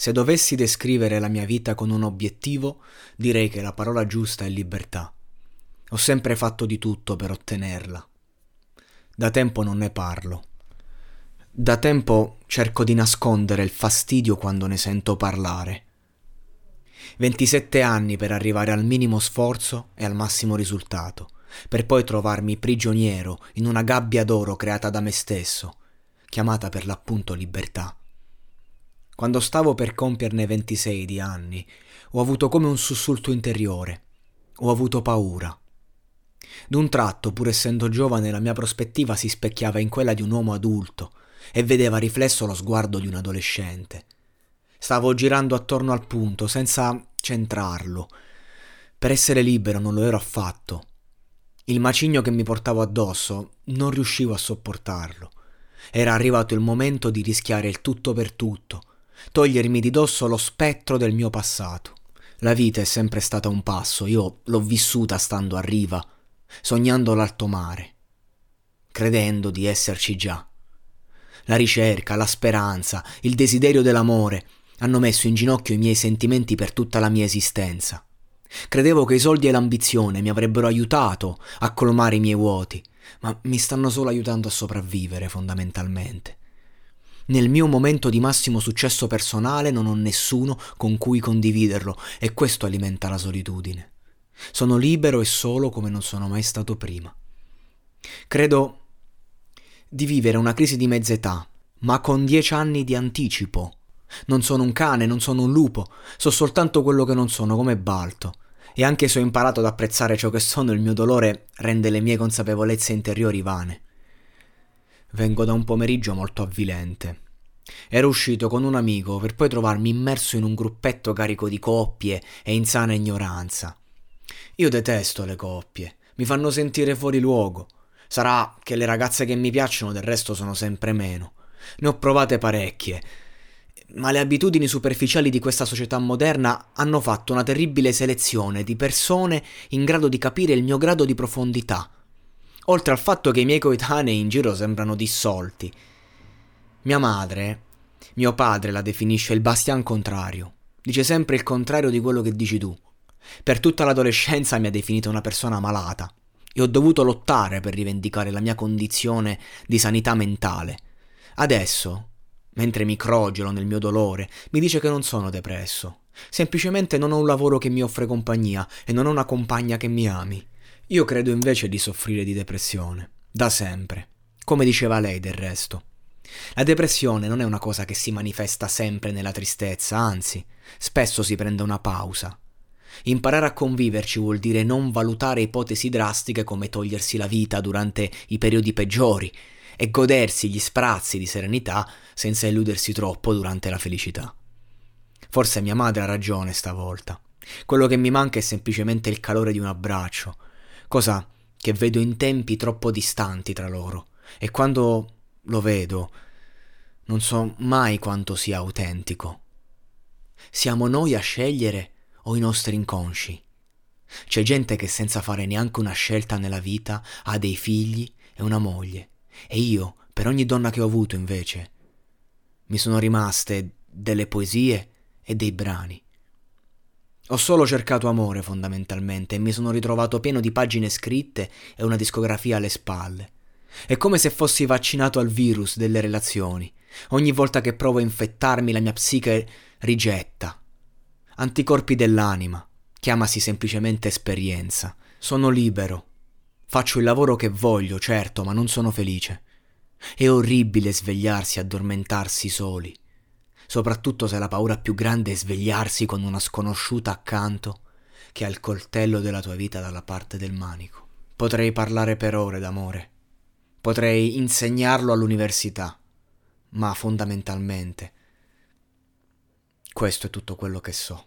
Se dovessi descrivere la mia vita con un obiettivo, direi che la parola giusta è libertà. Ho sempre fatto di tutto per ottenerla. Da tempo non ne parlo. Da tempo cerco di nascondere il fastidio quando ne sento parlare. 27 anni per arrivare al minimo sforzo e al massimo risultato, per poi trovarmi prigioniero in una gabbia d'oro creata da me stesso, chiamata per l'appunto libertà. Quando stavo per compierne 26 di anni, ho avuto come un sussulto interiore. Ho avuto paura. D'un tratto, pur essendo giovane, la mia prospettiva si specchiava in quella di un uomo adulto e vedeva riflesso lo sguardo di un adolescente. Stavo girando attorno al punto senza centrarlo. Per essere libero non lo ero affatto. Il macigno che mi portavo addosso non riuscivo a sopportarlo. Era arrivato il momento di rischiare il tutto per tutto, togliermi di dosso lo spettro del mio passato. La vita è sempre stata un passo, io l'ho vissuta stando a riva, sognando l'alto mare, credendo di esserci già. La ricerca, la speranza, il desiderio dell'amore hanno messo in ginocchio i miei sentimenti per tutta la mia esistenza. Credevo che i soldi e l'ambizione mi avrebbero aiutato a colmare i miei vuoti, ma mi stanno solo aiutando a sopravvivere fondamentalmente. Nel mio momento di massimo successo personale non ho nessuno con cui condividerlo e questo alimenta la solitudine. Sono libero e solo come non sono mai stato prima. Credo di vivere una crisi di mezza età, ma con dieci anni di anticipo. Non sono un cane, non sono un lupo, so soltanto quello che non sono, come Balto. E anche se ho imparato ad apprezzare ciò che sono, il mio dolore rende le mie consapevolezze interiori vane. Vengo da un pomeriggio molto avvilente. Ero uscito con un amico per poi trovarmi immerso in un gruppetto carico di coppie e in sana ignoranza. Io detesto le coppie, mi fanno sentire fuori luogo. Sarà che le ragazze che mi piacciono del resto sono sempre meno. Ne ho provate parecchie, ma le abitudini superficiali di questa società moderna hanno fatto una terribile selezione di persone in grado di capire il mio grado di profondità. Oltre al fatto che i miei coetanei in giro sembrano dissolti. Mia madre, mio padre la definisce il bastian contrario. Dice sempre il contrario di quello che dici tu. Per tutta l'adolescenza mi ha definito una persona malata e ho dovuto lottare per rivendicare la mia condizione di sanità mentale. Adesso, mentre mi crogelo nel mio dolore, mi dice che non sono depresso. Semplicemente non ho un lavoro che mi offre compagnia e non ho una compagna che mi ami. Io credo invece di soffrire di depressione, da sempre, come diceva lei del resto. La depressione non è una cosa che si manifesta sempre nella tristezza, anzi, spesso si prende una pausa, Imparare a conviverci vuol dire non valutare ipotesi drastiche come togliersi la vita durante i periodi peggiori e godersi gli sprazzi di serenità senza illudersi troppo durante la felicità. Forse mia madre ha ragione stavolta. Quello che mi manca è semplicemente il calore di un abbraccio, cosa che vedo in tempi troppo distanti tra loro, e quando lo vedo non so mai quanto sia autentico. Siamo noi a scegliere o i nostri inconsci. C'è gente che senza fare neanche una scelta nella vita ha dei figli e una moglie. E io, per ogni donna che ho avuto invece, mi sono rimaste delle poesie e dei brani. Ho solo cercato amore fondamentalmente e mi sono ritrovato pieno di pagine scritte e una discografia alle spalle. È come se fossi vaccinato al virus delle relazioni. Ogni volta che provo a infettarmi la mia psiche rigetta, anticorpi dell'anima, chiamasi semplicemente esperienza. Sono libero. Faccio il lavoro che voglio, certo, ma non sono felice. È orribile svegliarsi e addormentarsi soli, soprattutto se la paura più grande è svegliarsi con una sconosciuta accanto che ha il coltello della tua vita dalla parte del manico. Potrei parlare per ore d'amore, potrei insegnarlo all'università, ma fondamentalmente questo è tutto quello che so.